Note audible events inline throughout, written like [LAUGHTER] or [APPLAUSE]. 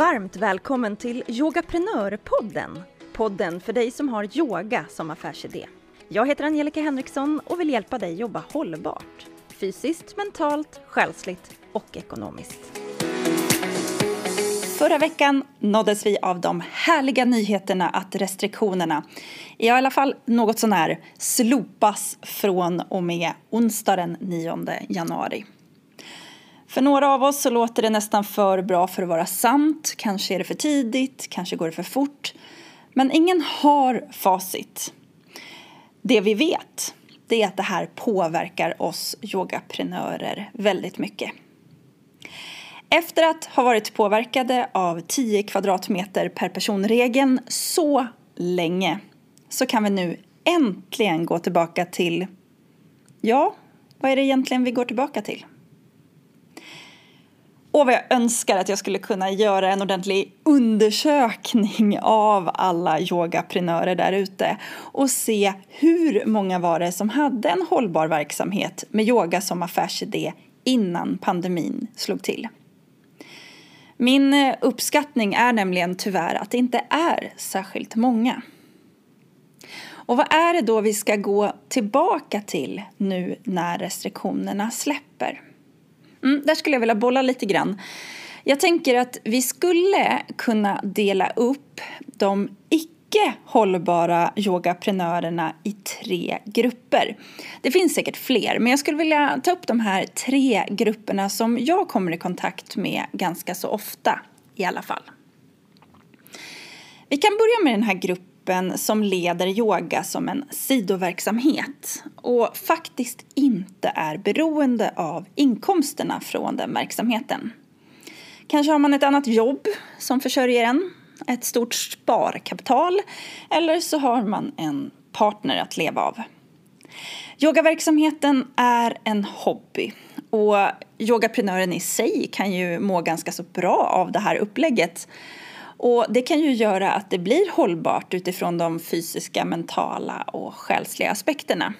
varmt välkommen till Yogaprenörpodden. Podden för dig som har yoga som affärsidé. Jag heter Angelica Henriksson och vill hjälpa dig jobba hållbart. Fysiskt, mentalt, själsligt och ekonomiskt. Förra veckan nåddes vi av de härliga nyheterna att restriktionerna, i alla fall något sånär, slopas från och med onsdag den 9 januari. För några av oss så låter det nästan för bra för att vara sant. Kanske är det för tidigt, kanske går det för fort. Men ingen har facit. Det vi vet det är att det här påverkar oss yogaprenörer väldigt mycket. Efter att ha varit påverkade av 10 kvadratmeter per person-regeln så länge så kan vi nu äntligen gå tillbaka till, ja, vad är det egentligen vi går tillbaka till? Och vad jag önskar att jag skulle kunna göra en ordentlig undersökning av alla yogaprenörer där ute och se hur många var det som hade en hållbar verksamhet med yoga som affärsidé innan pandemin slog till. Min eh, uppskattning är nämligen tyvärr att det inte är särskilt många. Och vad är det då vi ska gå tillbaka till nu när restriktionerna släpper? Mm, där skulle jag vilja bolla lite grann. Jag tänker att vi skulle kunna dela upp de icke hållbara yogaprenörerna i tre grupper. Det finns säkert fler, men jag skulle vilja ta upp de här tre grupperna som jag kommer i kontakt med ganska så ofta i alla fall. Vi kan börja med den här gruppen gruppen som leder yoga som en sidoverksamhet och faktiskt inte är beroende av inkomsterna från den verksamheten. Kanske har man ett annat jobb som försörjer en, ett stort sparkapital eller så har man en partner att leva av. Yogaverksamheten är en hobby och yogaprenören i sig kan ju må ganska så bra av det här upplägget och det kan ju göra att det blir hållbart utifrån de fysiska, mentala och själsliga aspekterna.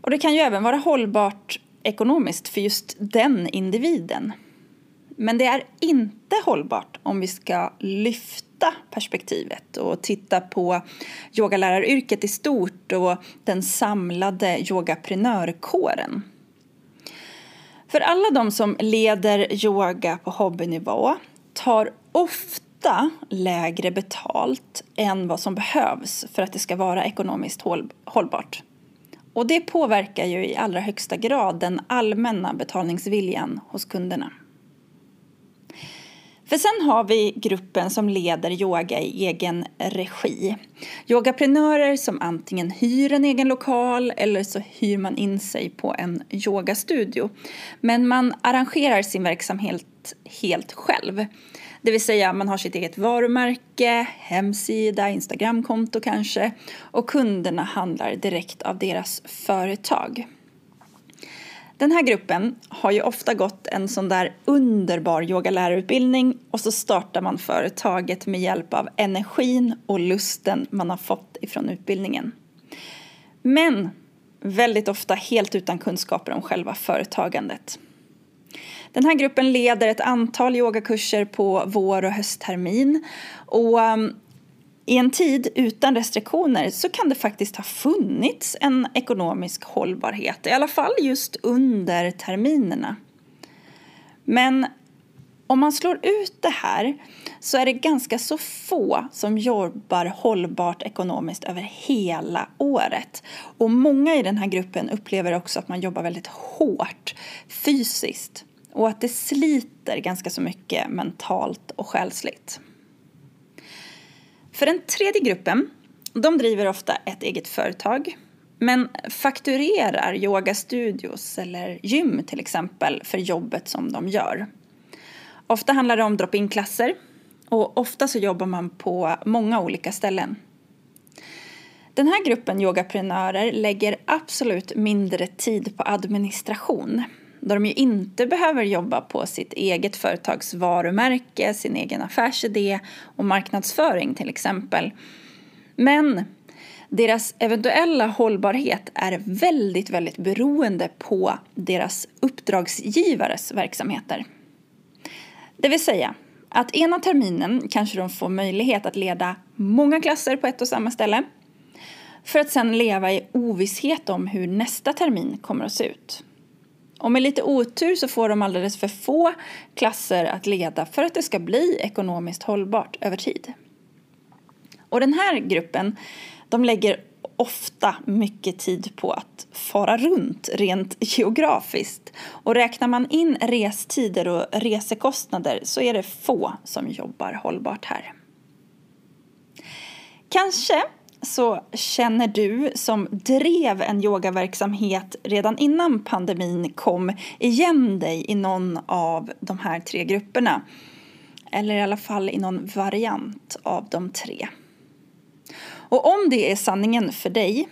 Och det kan ju även vara hållbart ekonomiskt för just den individen. Men det är inte hållbart om vi ska lyfta perspektivet och titta på yogaläraryrket i stort och den samlade yogaprenörkåren. För alla de som leder yoga på hobbynivå tar ofta ofta lägre betalt än vad som behövs för att det ska vara ekonomiskt hållbart. Och det påverkar ju i allra högsta grad den allmänna betalningsviljan hos kunderna. För sen har vi gruppen som leder yoga i egen regi. Yogaprenörer som antingen hyr en egen lokal eller så hyr man in sig på en yogastudio. Men man arrangerar sin verksamhet helt själv. Det vill säga man har sitt eget varumärke, hemsida, Instagramkonto kanske och kunderna handlar direkt av deras företag. Den här gruppen har ju ofta gått en sån där underbar yogalärarutbildning och så startar man företaget med hjälp av energin och lusten man har fått ifrån utbildningen. Men väldigt ofta helt utan kunskaper om själva företagandet. Den här gruppen leder ett antal yogakurser på vår och hösttermin. Och um, i en tid utan restriktioner så kan det faktiskt ha funnits en ekonomisk hållbarhet, i alla fall just under terminerna. Men om man slår ut det här så är det ganska så få som jobbar hållbart ekonomiskt över hela året. Och många i den här gruppen upplever också att man jobbar väldigt hårt fysiskt och att det sliter ganska så mycket mentalt och själsligt. För den tredje gruppen, de driver ofta ett eget företag men fakturerar yogastudios eller gym till exempel för jobbet som de gör. Ofta handlar det om drop-in-klasser och ofta så jobbar man på många olika ställen. Den här gruppen yogaprenörer lägger absolut mindre tid på administration då de ju inte behöver jobba på sitt eget företags varumärke, sin egen affärsidé och marknadsföring till exempel. Men deras eventuella hållbarhet är väldigt, väldigt beroende på deras uppdragsgivares verksamheter. Det vill säga Att ena terminen kanske de får möjlighet att leda många klasser på ett och samma ställe för att sen leva i ovisshet om hur nästa termin kommer att se ut. Och med lite otur så får de alldeles för få klasser att leda för att det ska bli ekonomiskt hållbart över tid. Och den här gruppen, de lägger ofta mycket tid på att fara runt rent geografiskt. Och räknar man in restider och resekostnader så är det få som jobbar hållbart här. Kanske så känner du som drev en yogaverksamhet redan innan pandemin kom igen dig i någon av de här tre grupperna. Eller i alla fall i någon variant av de tre. Och om det är sanningen för dig,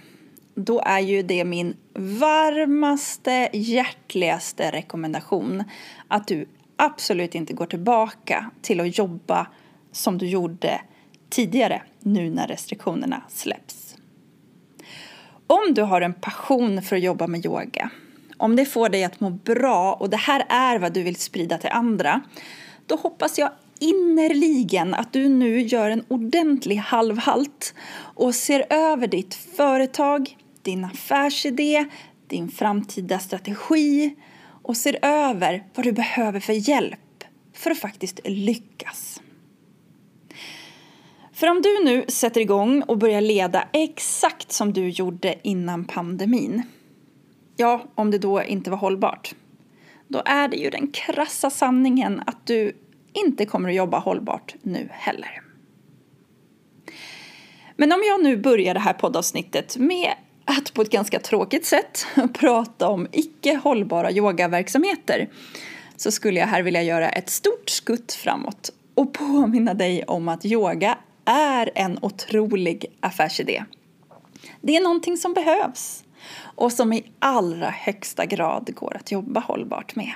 då är ju det min varmaste, hjärtligaste rekommendation att du absolut inte går tillbaka till att jobba som du gjorde tidigare, nu när restriktionerna släpps. Om du har en passion för att jobba med yoga, om det får dig att må bra och det här är vad du vill sprida till andra, då hoppas jag innerligen att du nu gör en ordentlig halvhalt och ser över ditt företag, din affärsidé, din framtida strategi och ser över vad du behöver för hjälp för att faktiskt lyckas. För om du nu sätter igång och börjar leda exakt som du gjorde innan pandemin, ja, om det då inte var hållbart, då är det ju den krassa sanningen att du inte kommer att jobba hållbart nu heller. Men om jag nu börjar det här poddavsnittet med att på ett ganska tråkigt sätt [LAUGHS] prata om icke hållbara yogaverksamheter så skulle jag här vilja göra ett stort skutt framåt och påminna dig om att yoga är en otrolig affärsidé. Det är någonting som behövs och som i allra högsta grad går att jobba hållbart med.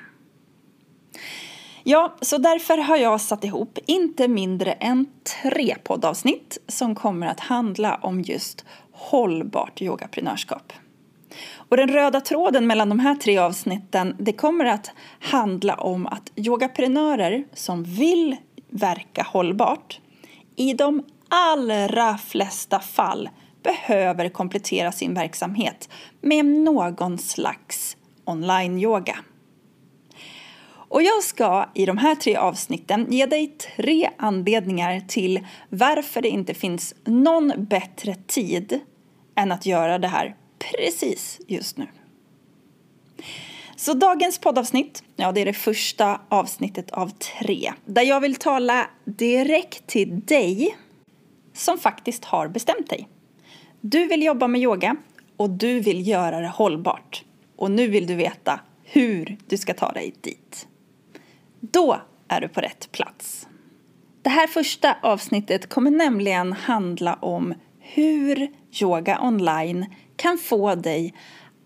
Ja, så därför har jag satt ihop inte mindre än tre poddavsnitt som kommer att handla om just hållbart yogaprenörskap. Och den röda tråden mellan de här tre avsnitten det kommer att handla om att yogaprenörer som vill verka hållbart i de allra flesta fall behöver komplettera sin verksamhet med någon slags online-yoga. Och jag ska i de här tre avsnitten ge dig tre anledningar till varför det inte finns någon bättre tid än att göra det här precis just nu. Så dagens poddavsnitt, ja det är det första avsnittet av tre, där jag vill tala direkt till dig som faktiskt har bestämt dig. Du vill jobba med yoga och du vill göra det hållbart. Och nu vill du veta hur du ska ta dig dit. Då är du på rätt plats. Det här första avsnittet kommer nämligen handla om hur yoga online kan få dig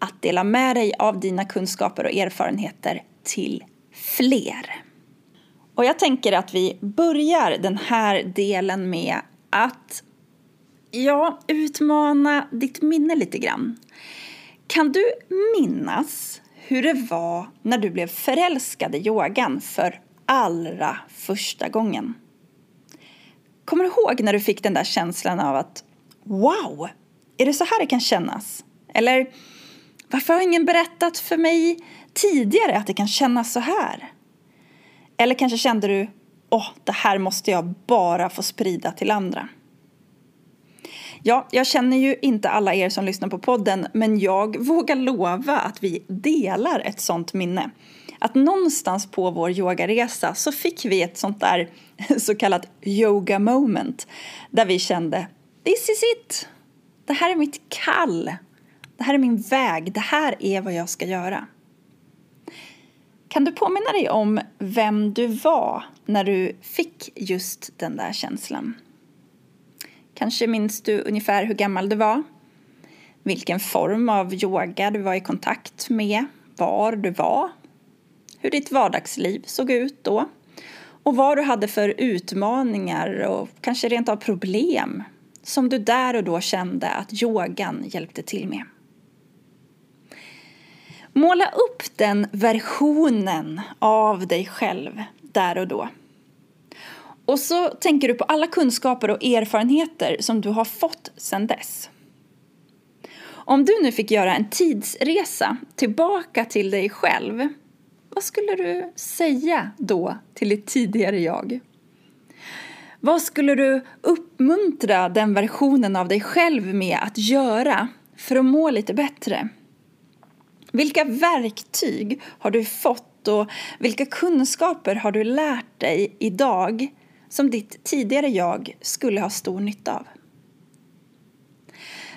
att dela med dig av dina kunskaper och erfarenheter till fler. Och jag tänker att vi börjar den här delen med att ja, utmana ditt minne lite grann. Kan du minnas hur det var när du blev förälskad i yogan för allra första gången? Kommer du ihåg när du fick den där känslan av att wow, är det så här det kan kännas? Eller varför har ingen berättat för mig tidigare att det kan kännas så här? Eller kanske kände du åh, det här måste jag bara få sprida till andra. Ja, jag känner ju inte alla er som lyssnar på podden men jag vågar lova att vi delar ett sånt minne. Att någonstans på vår yogaresa så fick vi ett sånt där [LAUGHS] så kallat yoga moment där vi kände this is it! Det här är mitt kall. Det här är min väg. Det här är vad jag ska göra. Kan du påminna dig om vem du var när du fick just den där känslan? Kanske minns du ungefär hur gammal du var? Vilken form av yoga du var i kontakt med? Var du var? Hur ditt vardagsliv såg ut då? Och vad du hade för utmaningar och kanske rent av problem som du där och då kände att yogan hjälpte till med. Måla upp den versionen av dig själv där och då. Och så tänker du på alla kunskaper och erfarenheter som du har fått sedan dess. Om du nu fick göra en tidsresa tillbaka till dig själv, vad skulle du säga då till ditt tidigare jag? Vad skulle du uppmuntra den versionen av dig själv med att göra för att må lite bättre? Vilka verktyg har du fått och vilka kunskaper har du lärt dig idag som ditt tidigare jag skulle ha stor nytta av?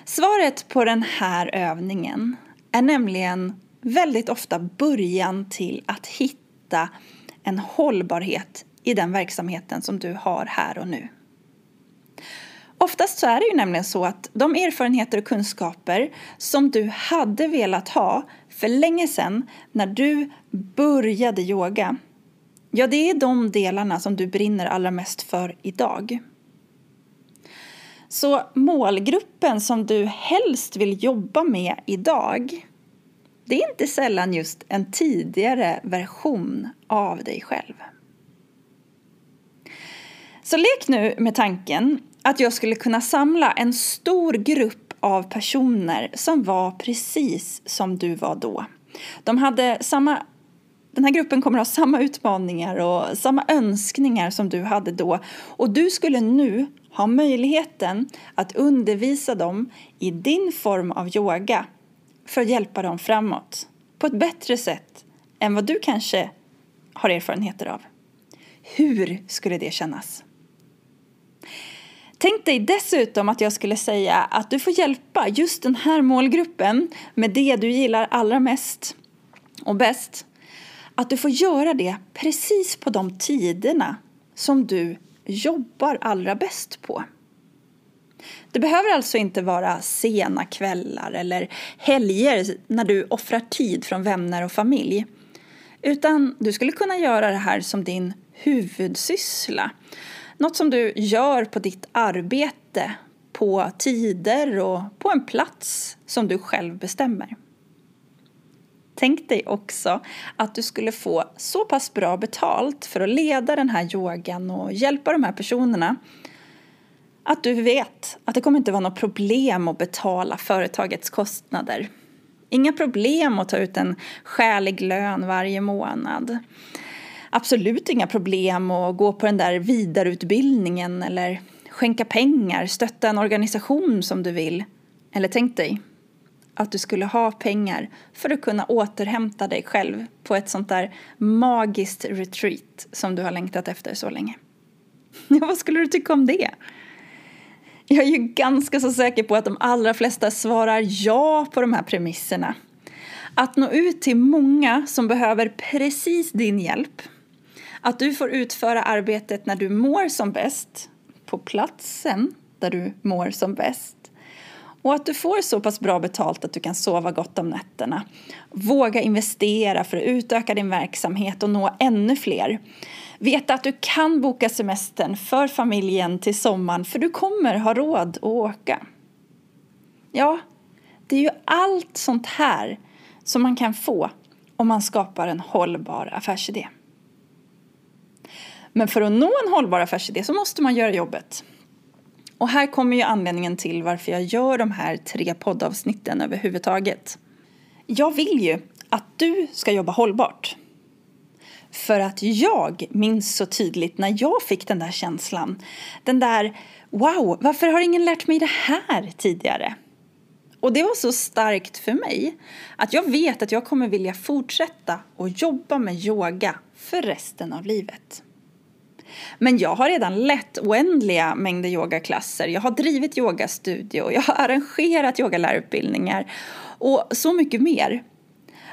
Svaret på den här övningen är nämligen väldigt ofta början till att hitta en hållbarhet i den verksamheten som du har här och nu. Oftast så är det ju nämligen så att de erfarenheter och kunskaper som du hade velat ha för länge sedan när du började yoga, ja det är de delarna som du brinner allra mest för idag. Så målgruppen som du helst vill jobba med idag det är inte sällan just en tidigare version av dig själv. Så lek nu med tanken att jag skulle kunna samla en stor grupp av personer som var precis som du var då. De hade samma den här gruppen kommer ha samma utmaningar och samma önskningar som du hade då. Och du skulle nu ha möjligheten att undervisa dem i din form av yoga för att hjälpa dem framåt på ett bättre sätt än vad du kanske har erfarenheter av. Hur skulle det kännas? Tänk dig dessutom att jag skulle säga att du får hjälpa just den här målgruppen med det du gillar allra mest och bäst. Att du får göra det precis på de tiderna som du jobbar allra bäst på. Det behöver alltså inte vara sena kvällar eller helger när du offrar tid från vänner och familj. Utan du skulle kunna göra det här som din huvudsyssla. Något som du gör på ditt arbete, på tider och på en plats som du själv bestämmer. Tänk dig också att du skulle få så pass bra betalt för att leda den här yogan och hjälpa de här personerna att du vet att det kommer inte vara något problem att betala företagets kostnader. Inga problem att ta ut en skälig lön varje månad. Absolut inga problem att gå på den där vidareutbildningen eller skänka pengar, stötta en organisation som du vill. Eller tänk dig att du skulle ha pengar för att kunna återhämta dig själv på ett sånt där magiskt retreat som du har längtat efter så länge. [LAUGHS] Vad skulle du tycka om det? Jag är ju ganska så säker på att de allra flesta svarar ja på de här premisserna. Att nå ut till många som behöver precis din hjälp. Att du får utföra arbetet när du mår som bäst, på platsen där du mår som bäst. Och att du får så pass bra betalt att du kan sova gott om nätterna. Våga investera för att utöka din verksamhet och nå ännu fler. Veta att du kan boka semestern för familjen till sommaren för du kommer ha råd att åka. Ja, det är ju allt sånt här som man kan få om man skapar en hållbar affärsidé. Men för att nå en hållbar affärsidé så måste man göra jobbet. Och här kommer ju anledningen till varför jag gör de här tre poddavsnitten överhuvudtaget. Jag vill ju att du ska jobba hållbart. För att jag minns så tydligt när jag fick den där känslan. Den där wow, varför har ingen lärt mig det här tidigare? Och det var så starkt för mig att jag vet att jag kommer vilja fortsätta och jobba med yoga för resten av livet. Men jag har redan lett oändliga mängder yogaklasser. Jag har drivit yogastudio, jag har arrangerat yogalärarutbildningar och så mycket mer.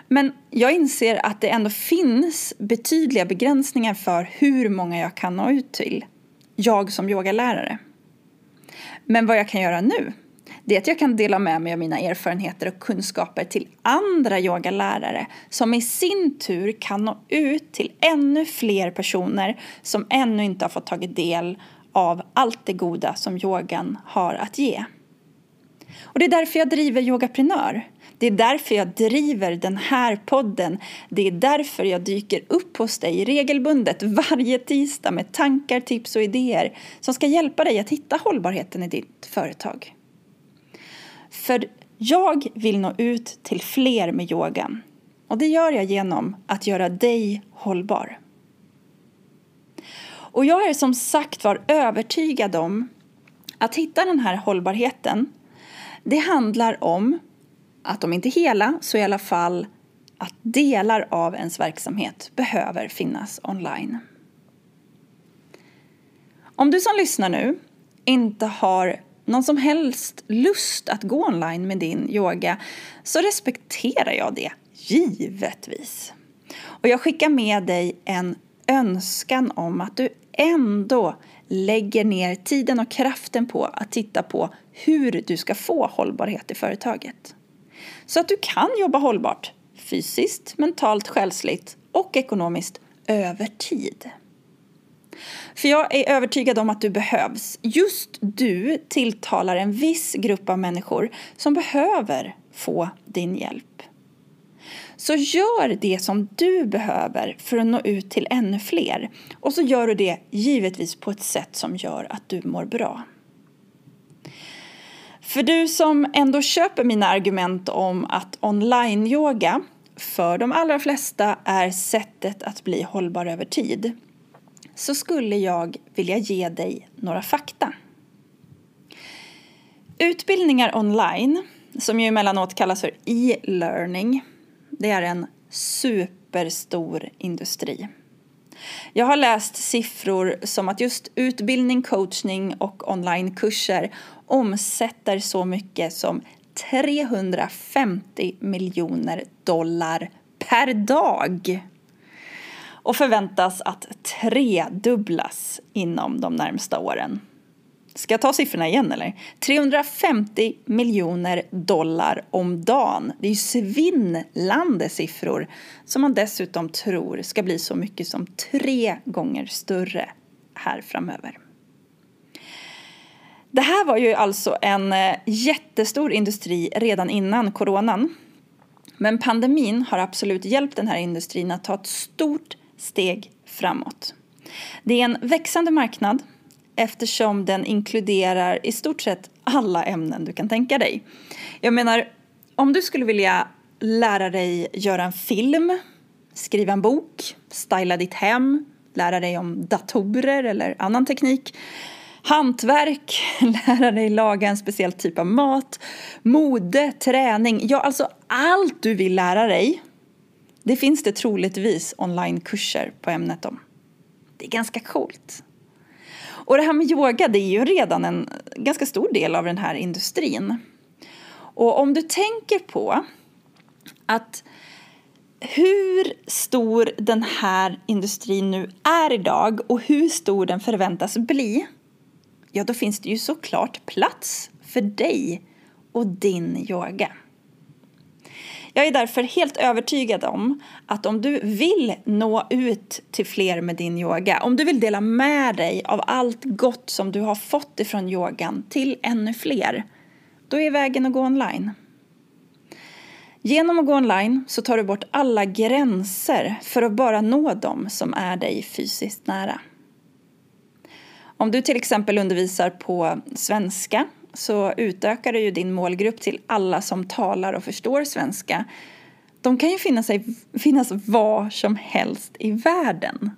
Men jag inser att det ändå finns betydliga begränsningar för hur många jag kan nå ut till. Jag som yogalärare. Men vad jag kan göra nu det är att jag kan dela med mig av mina erfarenheter och kunskaper till andra yogalärare som i sin tur kan nå ut till ännu fler personer som ännu inte har fått tagit del av allt det goda som yogan har att ge. Och det är därför jag driver Yogaprenör. Det är därför jag driver den här podden. Det är därför jag dyker upp hos dig regelbundet varje tisdag med tankar, tips och idéer som ska hjälpa dig att hitta hållbarheten i ditt företag. För jag vill nå ut till fler med yogan. Och det gör jag genom att göra dig hållbar. Och jag är som sagt var övertygad om att hitta den här hållbarheten det handlar om att om inte hela så i alla fall att delar av ens verksamhet behöver finnas online. Om du som lyssnar nu inte har någon som helst lust att gå online med din yoga så respekterar jag det, givetvis. Och jag skickar med dig en önskan om att du ändå lägger ner tiden och kraften på att titta på hur du ska få hållbarhet i företaget. Så att du kan jobba hållbart fysiskt, mentalt, själsligt och ekonomiskt över tid. För jag är övertygad om att du behövs. Just du tilltalar en viss grupp av människor som behöver få din hjälp. Så gör det som du behöver för att nå ut till ännu fler. Och så gör du det givetvis på ett sätt som gör att du mår bra. För du som ändå köper mina argument om att online-yoga för de allra flesta är sättet att bli hållbar över tid så skulle jag vilja ge dig några fakta. Utbildningar online, som ju emellanåt kallas för e-learning, det är en superstor industri. Jag har läst siffror som att just utbildning, coachning och onlinekurser omsätter så mycket som 350 miljoner dollar per dag och förväntas att tredubblas inom de närmsta åren. Ska jag ta siffrorna igen eller? 350 miljoner dollar om dagen. Det är ju svindlande siffror som man dessutom tror ska bli så mycket som tre gånger större här framöver. Det här var ju alltså en eh, jättestor industri redan innan coronan. Men pandemin har absolut hjälpt den här industrin att ta ett stort steg framåt. Det är en växande marknad eftersom den inkluderar i stort sett alla ämnen du kan tänka dig. Jag menar, om du skulle vilja lära dig göra en film, skriva en bok, styla ditt hem, lära dig om datorer eller annan teknik, hantverk, [LAUGHS] lära dig laga en speciell typ av mat, mode, träning, ja alltså allt du vill lära dig det finns det troligtvis onlinekurser på ämnet om. Det är ganska coolt. Och det här med yoga det är ju redan en ganska stor del av den här industrin. Och om du tänker på att hur stor den här industrin nu är idag och hur stor den förväntas bli ja då finns det ju såklart plats för dig och din yoga. Jag är därför helt övertygad om att om du vill nå ut till fler med din yoga, om du vill dela med dig av allt gott som du har fått ifrån yogan till ännu fler, då är vägen att gå online. Genom att gå online så tar du bort alla gränser för att bara nå dem som är dig fysiskt nära. Om du till exempel undervisar på svenska så utökar du ju din målgrupp till alla som talar och förstår svenska. De kan ju finnas, finnas var som helst i världen.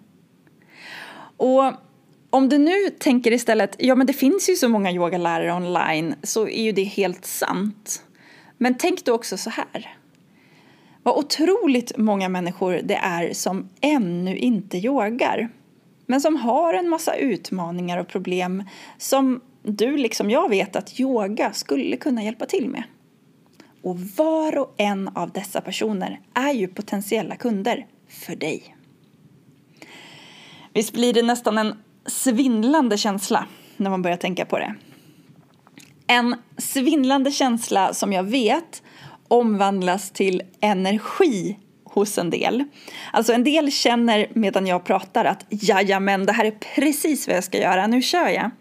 Och om du nu tänker istället, ja men det finns ju så många yogalärare online, så är ju det helt sant. Men tänk då också så här. Vad otroligt många människor det är som ännu inte yogar. Men som har en massa utmaningar och problem som du liksom jag vet att yoga skulle kunna hjälpa till med. Och var och en av dessa personer är ju potentiella kunder för dig. Visst blir det nästan en svindlande känsla när man börjar tänka på det. En svindlande känsla som jag vet omvandlas till energi hos en del. Alltså en del känner medan jag pratar att jajamän, det här är precis vad jag ska göra, nu kör jag.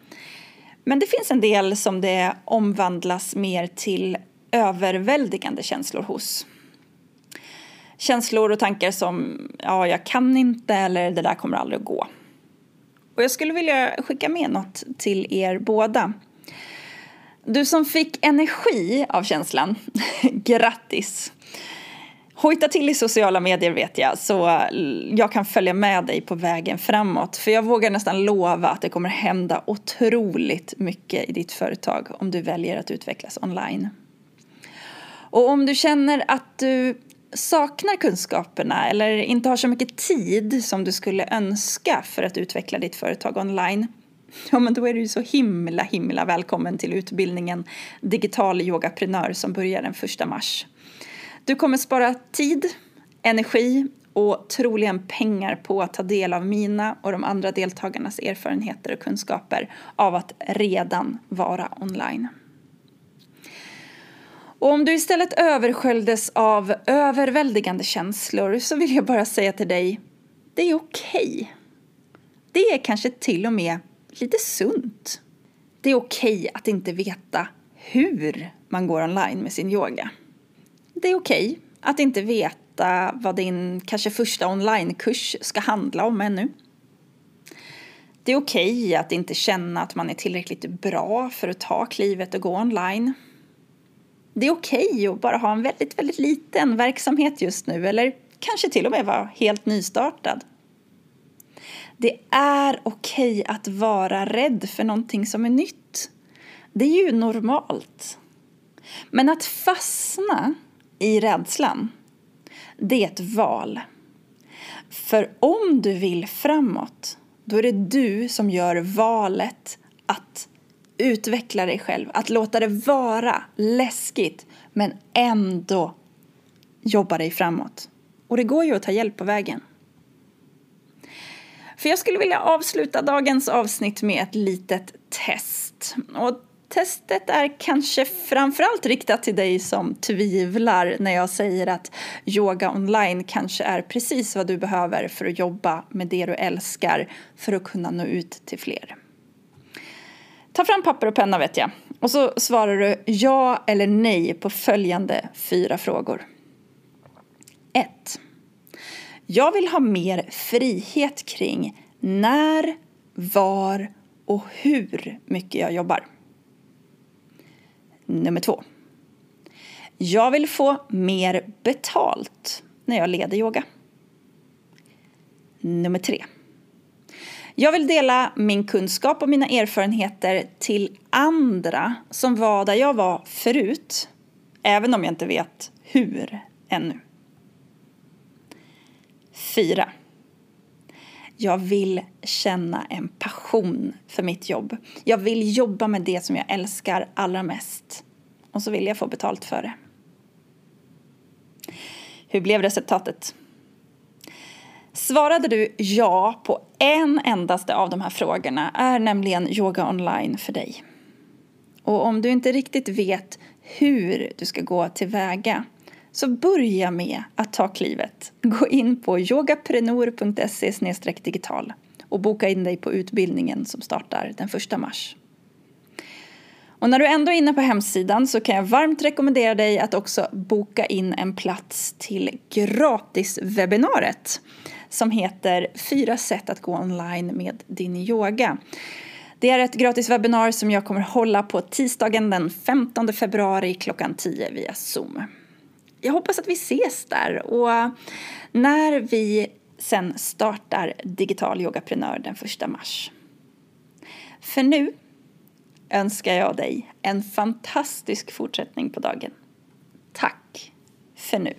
Men det finns en del som det omvandlas mer till överväldigande känslor hos. Känslor och tankar som ja, jag kan inte eller det där kommer aldrig att gå. Och jag skulle vilja skicka med något till er båda. Du som fick energi av känslan, [LAUGHS] grattis! Hojta till i sociala medier vet jag, så jag kan följa med dig på vägen framåt. För jag vågar nästan lova att det kommer hända otroligt mycket i ditt företag om du väljer att utvecklas online. Och om du känner att du saknar kunskaperna eller inte har så mycket tid som du skulle önska för att utveckla ditt företag online Ja, men då är du så himla, himla välkommen till utbildningen Digital yogaprenör som börjar den 1 mars. Du kommer spara tid, energi och troligen pengar på att ta del av mina och de andra deltagarnas erfarenheter och kunskaper av att redan vara online. Och om du istället översköljdes av överväldigande känslor så vill jag bara säga till dig, det är okej. Okay. Det är kanske till och med lite sunt. Det är okej att inte veta hur man går online med sin yoga. Det är okej att inte veta vad din kanske första onlinekurs ska handla om ännu. Det är okej att inte känna att man är tillräckligt bra för att ta klivet och gå online. Det är okej att bara ha en väldigt, väldigt liten verksamhet just nu eller kanske till och med vara helt nystartad. Det är okej att vara rädd för någonting som är nytt. Det är ju normalt. Men att fastna i rädslan, det är ett val. För om du vill framåt, då är det du som gör valet att utveckla dig själv, att låta det vara läskigt men ändå jobba dig framåt. Och det går ju att ta hjälp på vägen. För jag skulle vilja avsluta dagens avsnitt med ett litet test. Och testet är kanske framförallt riktat till dig som tvivlar när jag säger att yoga online kanske är precis vad du behöver för att jobba med det du älskar för att kunna nå ut till fler. Ta fram papper och penna vet jag. Och så svarar du ja eller nej på följande fyra frågor. 1. Jag vill ha mer frihet kring när, var och hur mycket jag jobbar. Nummer två. Jag vill få mer betalt när jag leder yoga. Nummer tre. Jag vill dela min kunskap och mina erfarenheter till andra som var där jag var förut, även om jag inte vet hur ännu. 4. Jag vill känna en passion för mitt jobb. Jag vill jobba med det som jag älskar allra mest. Och så vill jag få betalt för det. Hur blev resultatet? Svarade du ja på en endaste av de här frågorna är nämligen yoga online för dig. Och om du inte riktigt vet hur du ska gå tillväga så börja med att ta klivet. Gå in på yogaprenor.se digital och boka in dig på utbildningen som startar den 1 mars. Och när du ändå är inne på hemsidan så kan jag varmt rekommendera dig att också boka in en plats till gratiswebbinariet som heter Fyra sätt att gå online med din yoga. Det är ett gratis webbinar som jag kommer hålla på tisdagen den 15 februari klockan 10 via Zoom jag hoppas att vi ses där. Och när vi sen startar Digital Yogaprenör den 1 mars. För nu önskar jag dig en fantastisk fortsättning på dagen. Tack för nu.